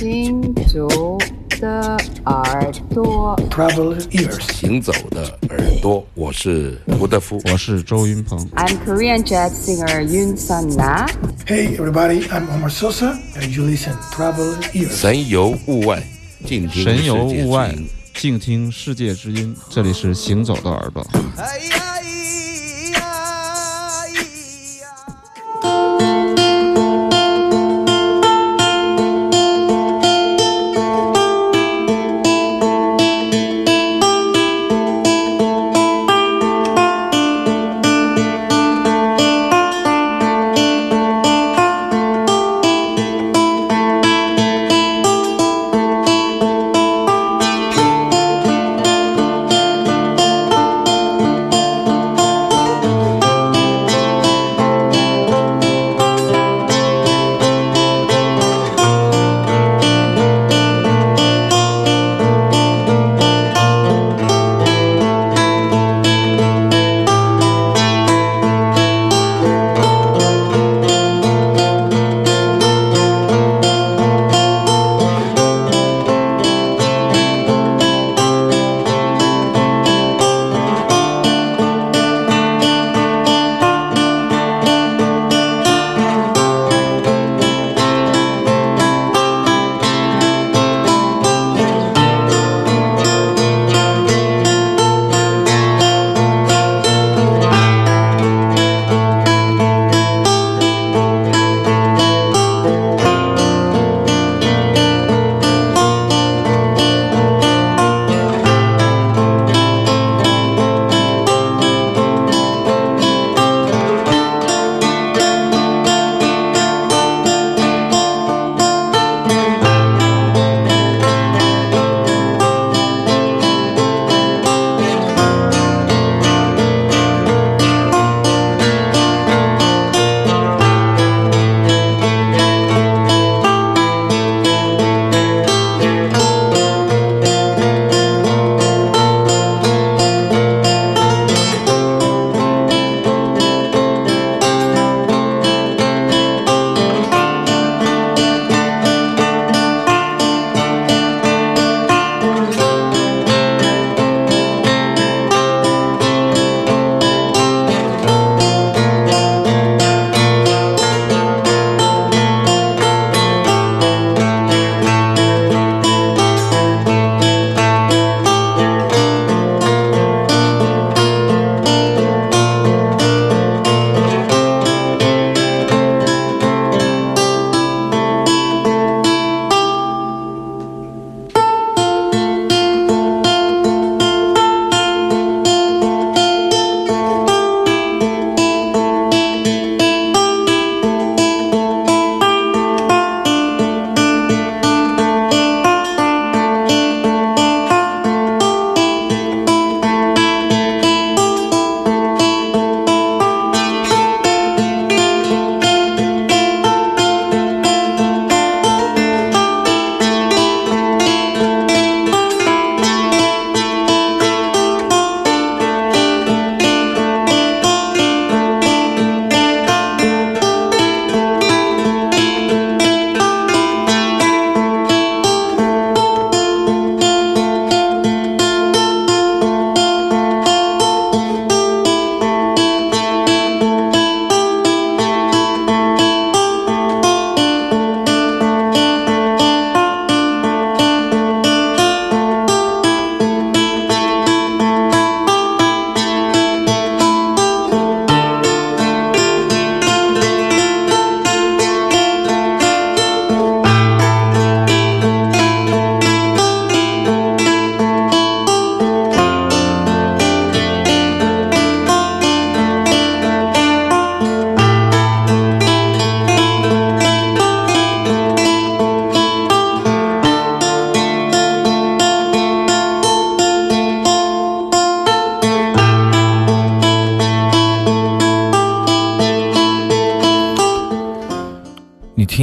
行走的耳朵，Travel ears，行走的耳朵，我是吴德夫，我是周云鹏。I'm Korean jazz singer Yun Sun Na. Hey everybody, I'm Omar Sosa, and you listen Travel ears。神游物外，静听神游物外，静听世界之音。这里是行走的耳朵。听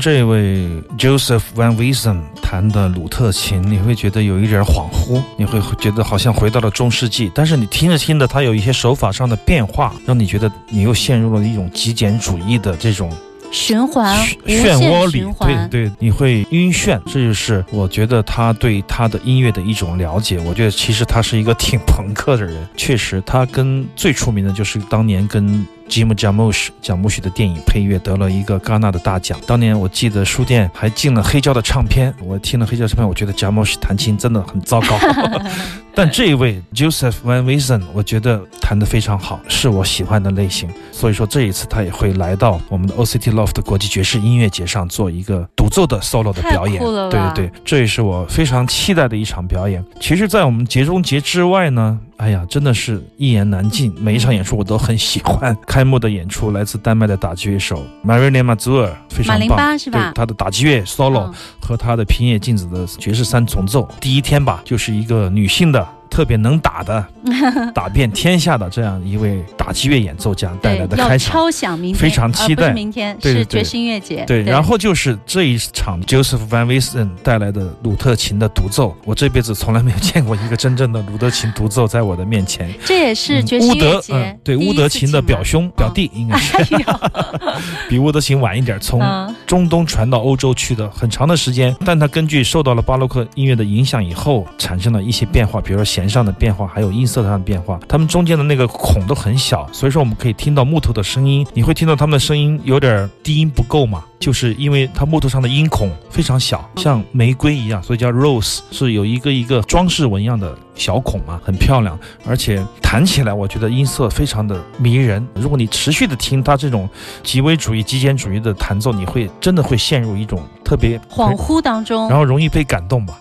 这位 Joseph Van Wisem 弹的鲁特琴，你会觉得有一点恍惚，你会觉得好像回到了中世纪。但是你听着听着，他有一些手法上的变化，让你觉得你又陷入了一种极简主义的这种循环，漩涡里对对，你会晕眩，这就是我觉得他对他的音乐的一种了解。我觉得其实他是一个挺朋克的人，确实，他跟最出名的就是当年跟。Jim Jarmusch 蒋木许的电影配乐得了一个戛纳的大奖。当年我记得书店还进了黑胶的唱片，我听了黑胶唱片，我觉得 Jarmusch 弹琴真的很糟糕。但这一位 Joseph Van Wisen，我觉得弹得非常好，是我喜欢的类型。所以说这一次他也会来到我们的 OCT Loft 国际爵士音乐节上做一个独奏的 solo 的表演。对对对，这也是我非常期待的一场表演。其实，在我们节中节之外呢，哎呀，真的是一言难尽。每一场演出我都很喜欢。开幕的演出来自丹麦的打击乐手 Marina Mazur，非常马林棒，巴是吧对他的打击乐 solo、嗯和他的平野静子的爵士三重奏。第一天吧，就是一个女性的。特别能打的，打遍天下的这样一位打击乐演奏家带来的开场，超响明天，非常期待。明天是爵士音乐节。对，然后就是这一场 Joseph Van Wisen 带来的鲁特琴的独奏，我这辈子从来没有见过一个真正的鲁特琴独奏在我的面前。这也是嗯爵士音乌德乐，节嗯，对，乌德琴的表兄、表弟应该是，比乌德琴晚一点，从嗯中东传到欧洲去的很长的时间，但它根据受到了巴洛克音乐的影响以后，产生了一些变化，比如说弦上的变化，还有音色上的变化。它们中间的那个孔都很小，所以说我们可以听到木头的声音，你会听到它们的声音有点低音不够嘛，就是因为它木头上的音孔非常小，像玫瑰一样，所以叫 rose，是有一个一个装饰纹样的小孔嘛，很漂亮，而且弹起来我觉得音色非常的迷人。如果你持续的听它这种极微主义、极简主义的弹奏，你会真的会陷入一种特别 恍惚当中然，后容易被感动吧。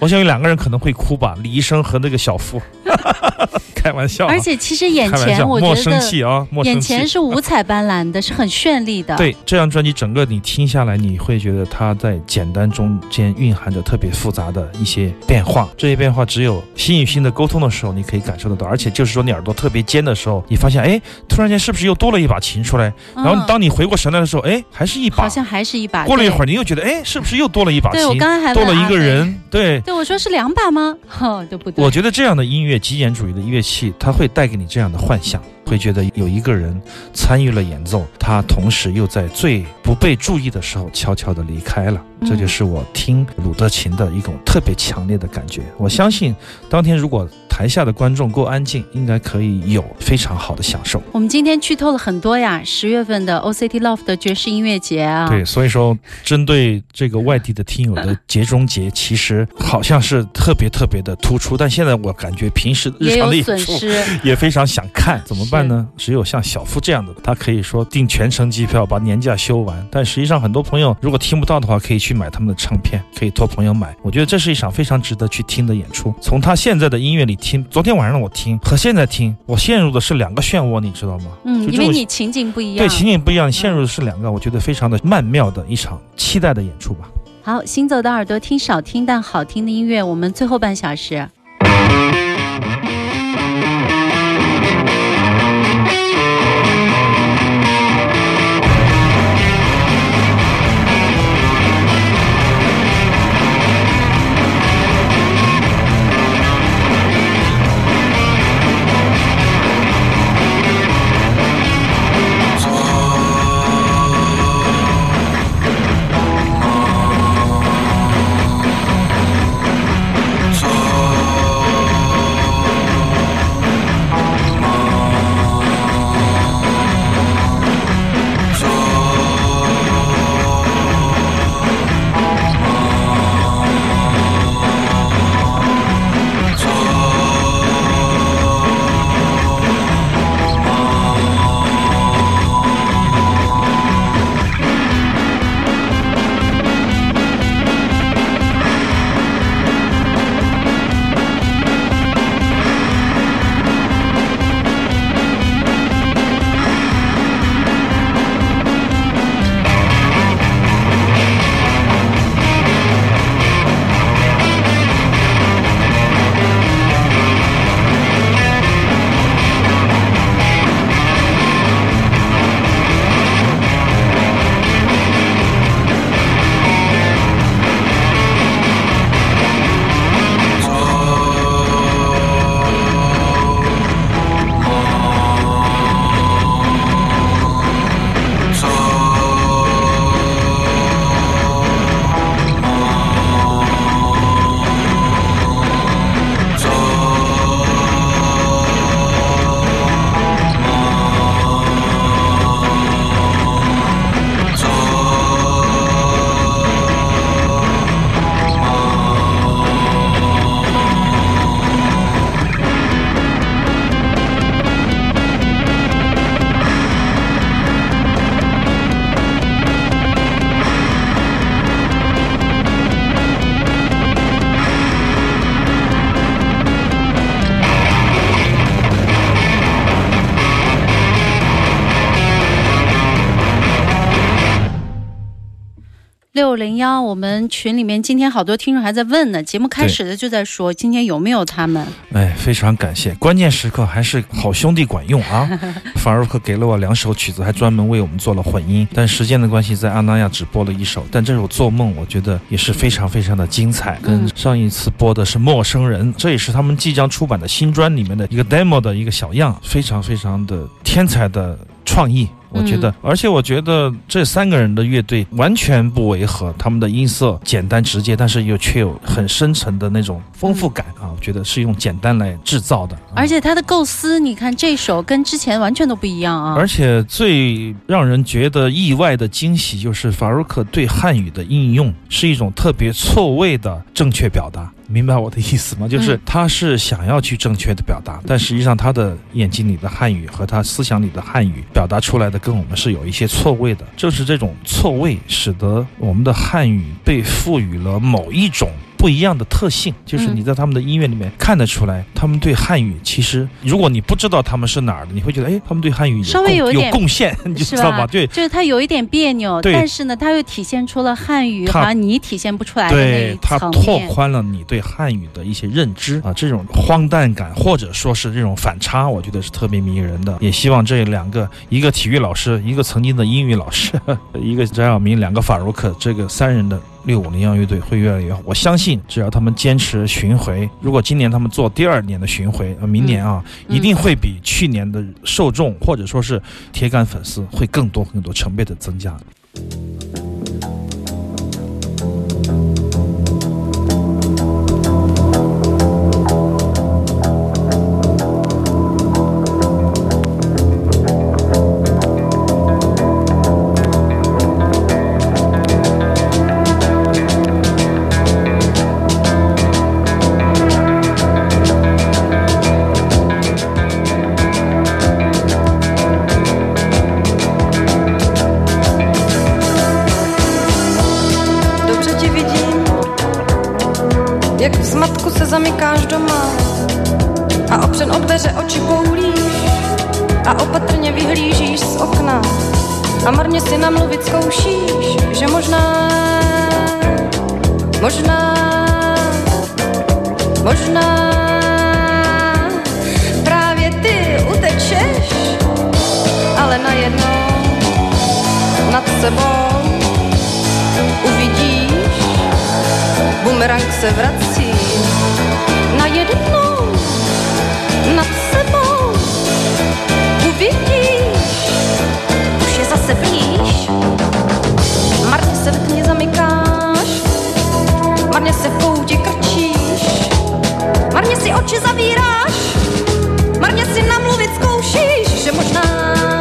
我想有两个人可能会哭吧，李医生和那个小夫，开玩笑啊、而且其实眼前我觉莫生得气啊，生气眼。前是五彩斑斓的，是很绚丽的。，对这张专辑，整个你听下来，你会觉得它在简单中间蕴含着特别复杂的一些变化。这些变化只有心与心的沟通的时候，你可以感受得到。而且就是说，你耳朵特别尖的时候，你发现，哎，突然间是不是又多了一把琴出来？然后嗯当你回过神来的时候，哎，还是一把好。像还是一把。过了一会儿，你又觉得，哎，是不是又多了一把对我琴？刚刚还多了一。个人，对。对，我说是两把吗？哦，都不对。我觉得这样的音乐，极简主义的乐器，它会带给你这样的幻想，会觉得有一个人参与了演奏，他同时又在最不被注意的时候悄悄地离开了。嗯这就是我听鲁德琴的一种特别强烈的感觉。我相信当天如果台下的观众够安静，应该可以有非常好的享受。我们今天剧透了很多呀，十月份的 OCT Love 的爵士音乐节啊，对，所以说针对这个外地的听友的节中节，其实好像是特别特别的突出，但现在我感觉平时日常的演出损失。也非常想看，怎么办呢？只有像小夫这样的，他可以说订全程机票，把年假休完。但实际上，很多朋友如果听不到的话，可以去买他们的唱片，可以托朋友买。我觉得这是一场非常值得去听的演出。从他现在的音乐里听，昨天晚上我听和现在听，我陷入的是两个漩涡，你知道吗？嗯，因为你情景不一样。对情景不一样，你陷入的是两个，我觉得非常的曼妙的一场期待的演出吧。好，行走的耳朵听少听但好听的音乐，我们最后半小时。六零幺，我们群里面今天好多听众还在问呢，节目开始的就在说今天有没有他们？哎，非常感谢，关键时刻还是好兄弟管用啊！法尔克给了我两首曲子，还专门为我们做了混音，但时间的关系，在阿那亚只播了一首。但这首《做梦》，我觉得也是非常非常的精彩。跟上一次播的是《陌生人》，这也是他们即将出版的新专里面的一个 demo 的一个小样，非常非常的天才的创意。我觉得，而且我觉得这三个人的乐队完全不违和，他们的音色简单直接，但是又却有很深沉的那种丰富感啊！我觉得是用简单来制造的，啊而且他的构思，你看这首跟之前完全都不一样啊。而且最让人觉得意外的惊喜就是法鲁克对汉语的应用是一种特别错位的正确表达。明白我的意思吗？就是他是想要去正确的表达，但实际上他的眼睛里的汉语和他思想里的汉语表达出来的跟我们是有一些错位的。正是这种错位，使得我们的汉语被赋予了某一种。不一样的特性，就是你在他们的音乐里面看得出来，他们对汉语其实，如果你不知道他们是哪儿的，你会觉得，哎，他们对汉语有稍微有有贡献，你就知道吧？对，就是它有一点别扭，但是呢，它又体现出了汉语它好像你体现不出来的，对它。拓宽了你对汉语的一些认知啊，这种荒诞感或者说是这种反差，我觉得是特别迷人的。也希望这两个，一个体育老师，一个曾经的英语老师，一个翟晓明，两个法如克，这个三人的。六五零幺乐队会越来越好，我相信只要他们坚持巡回，如果今年他们做第二年的巡回，呃，明年啊，嗯一定会比去年的受众或者说是铁杆粉丝会更多更多成倍的增加。Bumerang se vrací. Najednou nad sebou uvidíš, už je zase blíž, marně se v tmě zamykáš, marně se v koutě krčíš, marně si oči zavíráš, marně si namluvit zkoušíš, že možná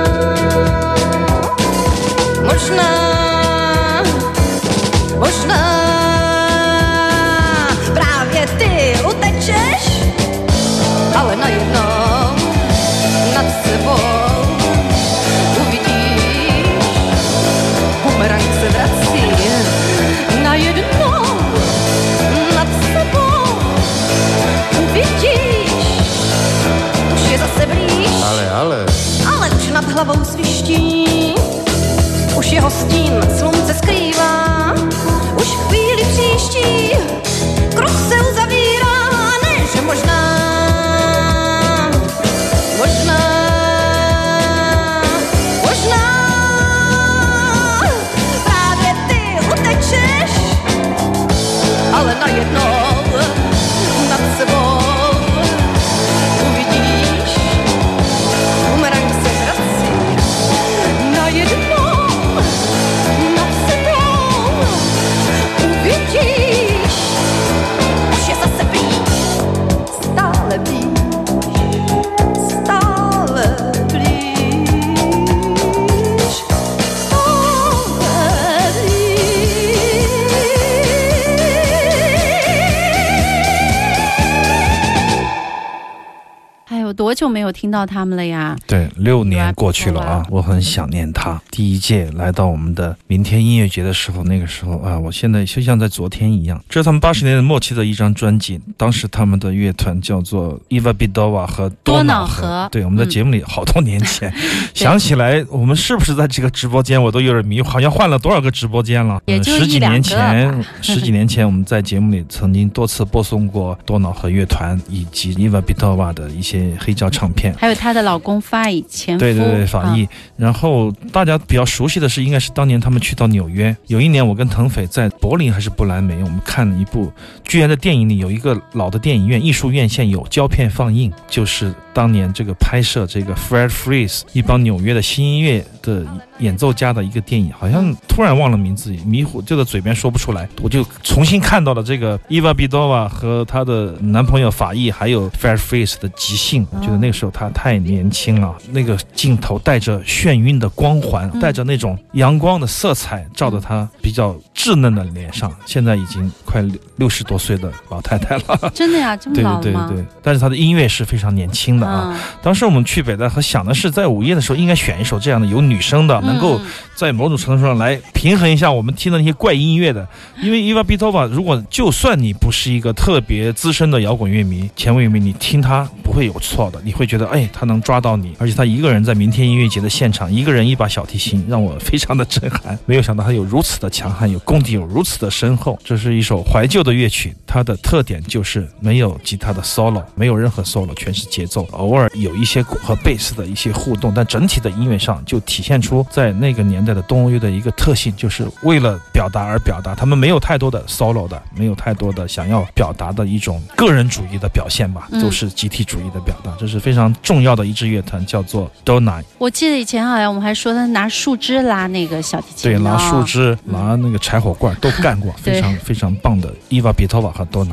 久没有听到他们了呀。对，六年过去了啊，我很想念他。第一届来到我们的明天音乐节的时候，那个时候啊，我现在就像在昨天一样。这是他们八十年代末期的一张专辑，当时他们的乐团叫做 Eva Bidova 和多瑙河对，我们在嗯节目里好多年前，想起来我们是不是在这个直播间，我都有点迷，好像换了多少个直播间了。也就嗯十几年前，十几年前我们在节目里曾经多次播送过多瑙河乐团以及 Eva Bidova 的一些黑胶唱片。还有她的老公法乙前夫，对对对，法啊裔。然后大家比较熟悉的是，应该是当年他们去到纽约。有一年，我跟腾斐在柏林还是不来梅，我们看了一部，居然在电影里有一个老的电影院艺术院线有胶片放映，就是当年这个拍摄这个 Fred Freeze 一帮纽约的新音乐的演奏家的一个电影，好像突然忘了名字，迷糊就在嘴边说不出来。我就重新看到了这个 Eva Bidova 和她的男朋友法裔还有 Fred Freeze 的即兴，我觉得那个时候他太年轻了，那个镜头带着眩晕的光环，嗯带着那种阳光的色彩，照着他比较稚嫩的脸上，现在已经快六六十多岁的老太太了。真的呀，这么对老吗？对对对，但是他的音乐是非常年轻的啊。嗯当时我们去北戴河想的是，在午夜的时候应该选一首这样的有女声的，能够嗯在某种程度上来平衡一下我们听的那些怪音乐的。因为 Eva Bitova，如果就算你不是一个特别资深的摇滚乐迷、前卫乐迷，你听他不会有错的，你会觉得哎，他能抓到你，而且他一个人在明天音乐节的现场，一个人一把小提琴，让我非常的震撼。没有想到他有如此的强悍，有功底有如此的深厚。这是一首怀旧的乐曲，它的特点就是没有吉他的 solo，没有任何 solo，全是节奏，偶尔有一些鼓和贝斯的一些互动，但整体的音乐上就体现出在那个年代的东欧乐的一个特性，就是为了表达而表达，他们没有太多的 solo 的，没有太多的想要表达的一种个人主义的表现吧，嗯都是集体主义的表达，这是非常重要的一支乐团，叫做 Dona。我记得以前好像我们还说他拿树枝拉那个小提琴对，拿树枝、嗯。拿那个柴火罐都干过，非常非常棒的。伊娃比托瓦和多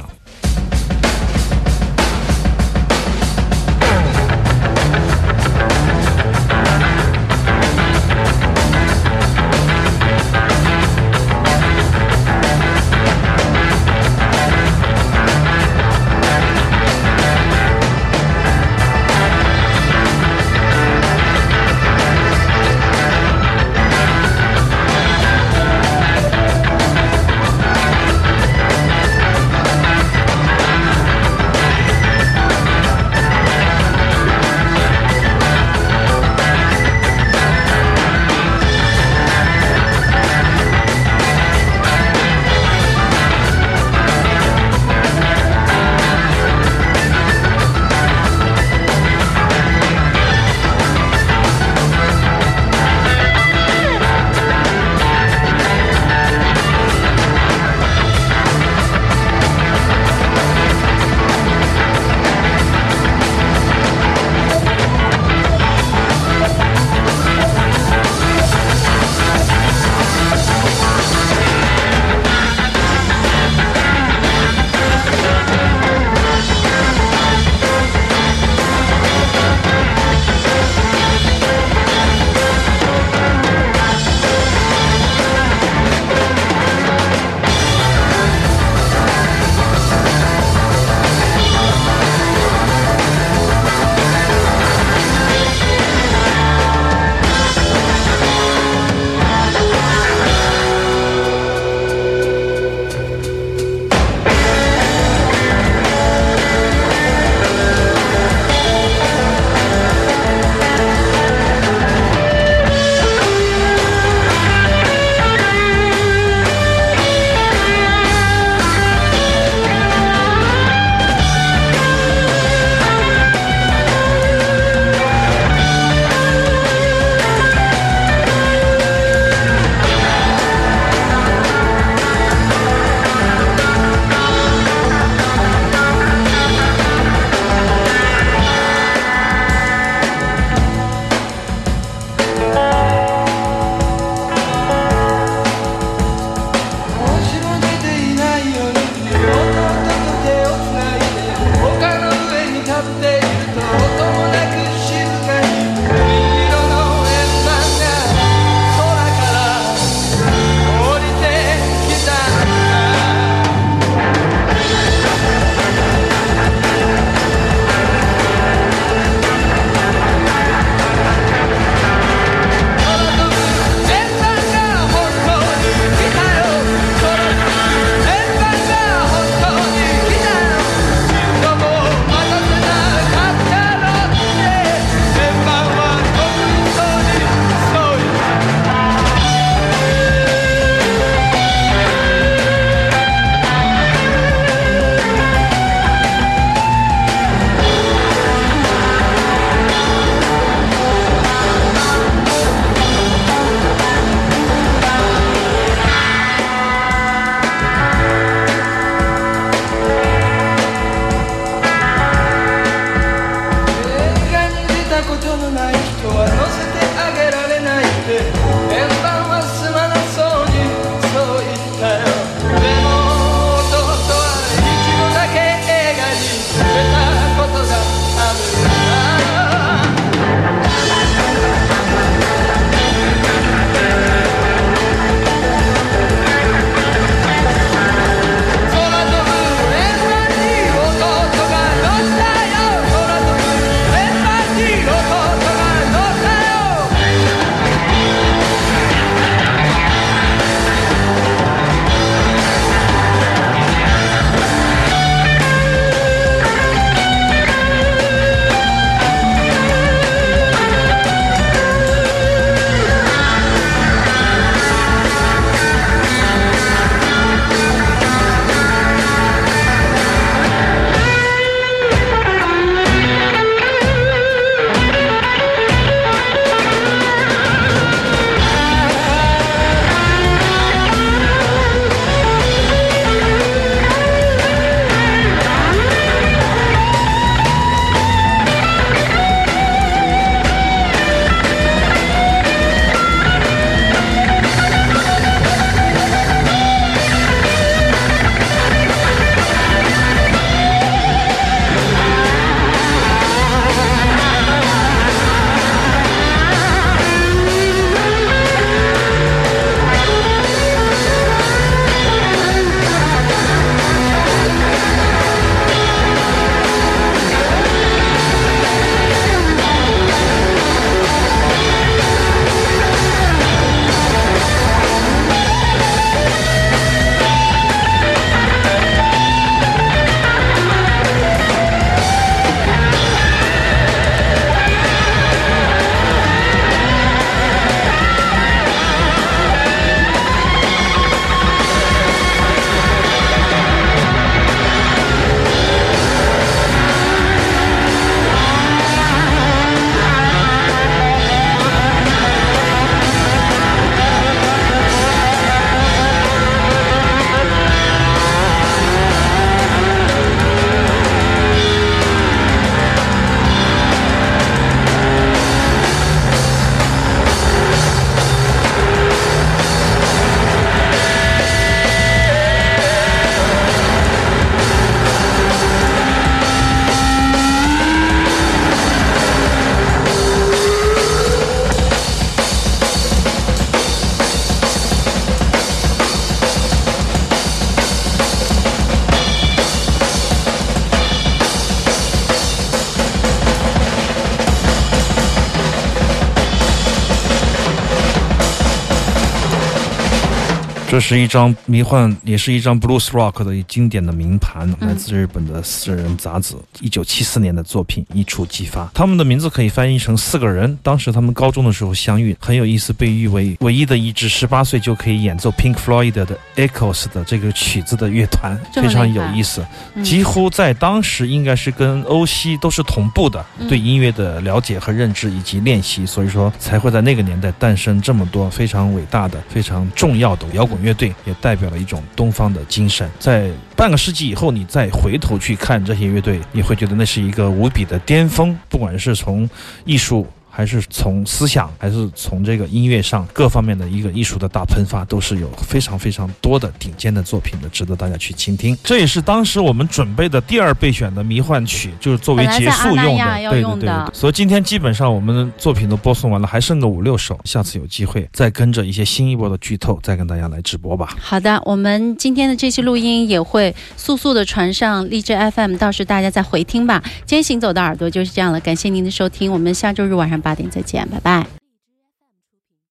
这是一张迷幻，也是一张 blues rock 的经典的名盘，嗯。来自日本的四人杂志，一九七四年的作品一触即发。他们的名字可以翻译成四个人，当时他们高中的时候相遇，很有意思，被誉为唯一的一支十八岁就可以演奏 Pink Floyd 的 Echoes 的这个曲子的乐团，非常有意思。嗯。几乎在当时应该是跟欧西都是同步的，嗯。对音乐的了解和认知以及练习，所以说才会在那个年代诞生这么多非常伟大的、非常重要的摇滚乐队，也代表了一种东方的精神。在半个世纪以后，你再回头去看这些乐队，你会觉得那是一个无比的巅峰，不管是从艺术。还是从思想，还是从这个音乐上各方面的一个艺术的大喷发，都是有非常非常多的顶尖的作品的，值得大家去倾听。这也是当时我们准备的第二备选的迷幻曲，就是作为结束用的。对对对用的对。所以今天基本上我们的作品都播送完了，还剩个五六首，下次有机会再跟着一些新一波的剧透，再跟大家来直播吧。好的，我们今天的这期录音也会速速的传上荔枝 FM，到时大家再回听吧。今天行走的耳朵就是这样了，感谢您的收听，我们下周日晚上八点再见，拜拜。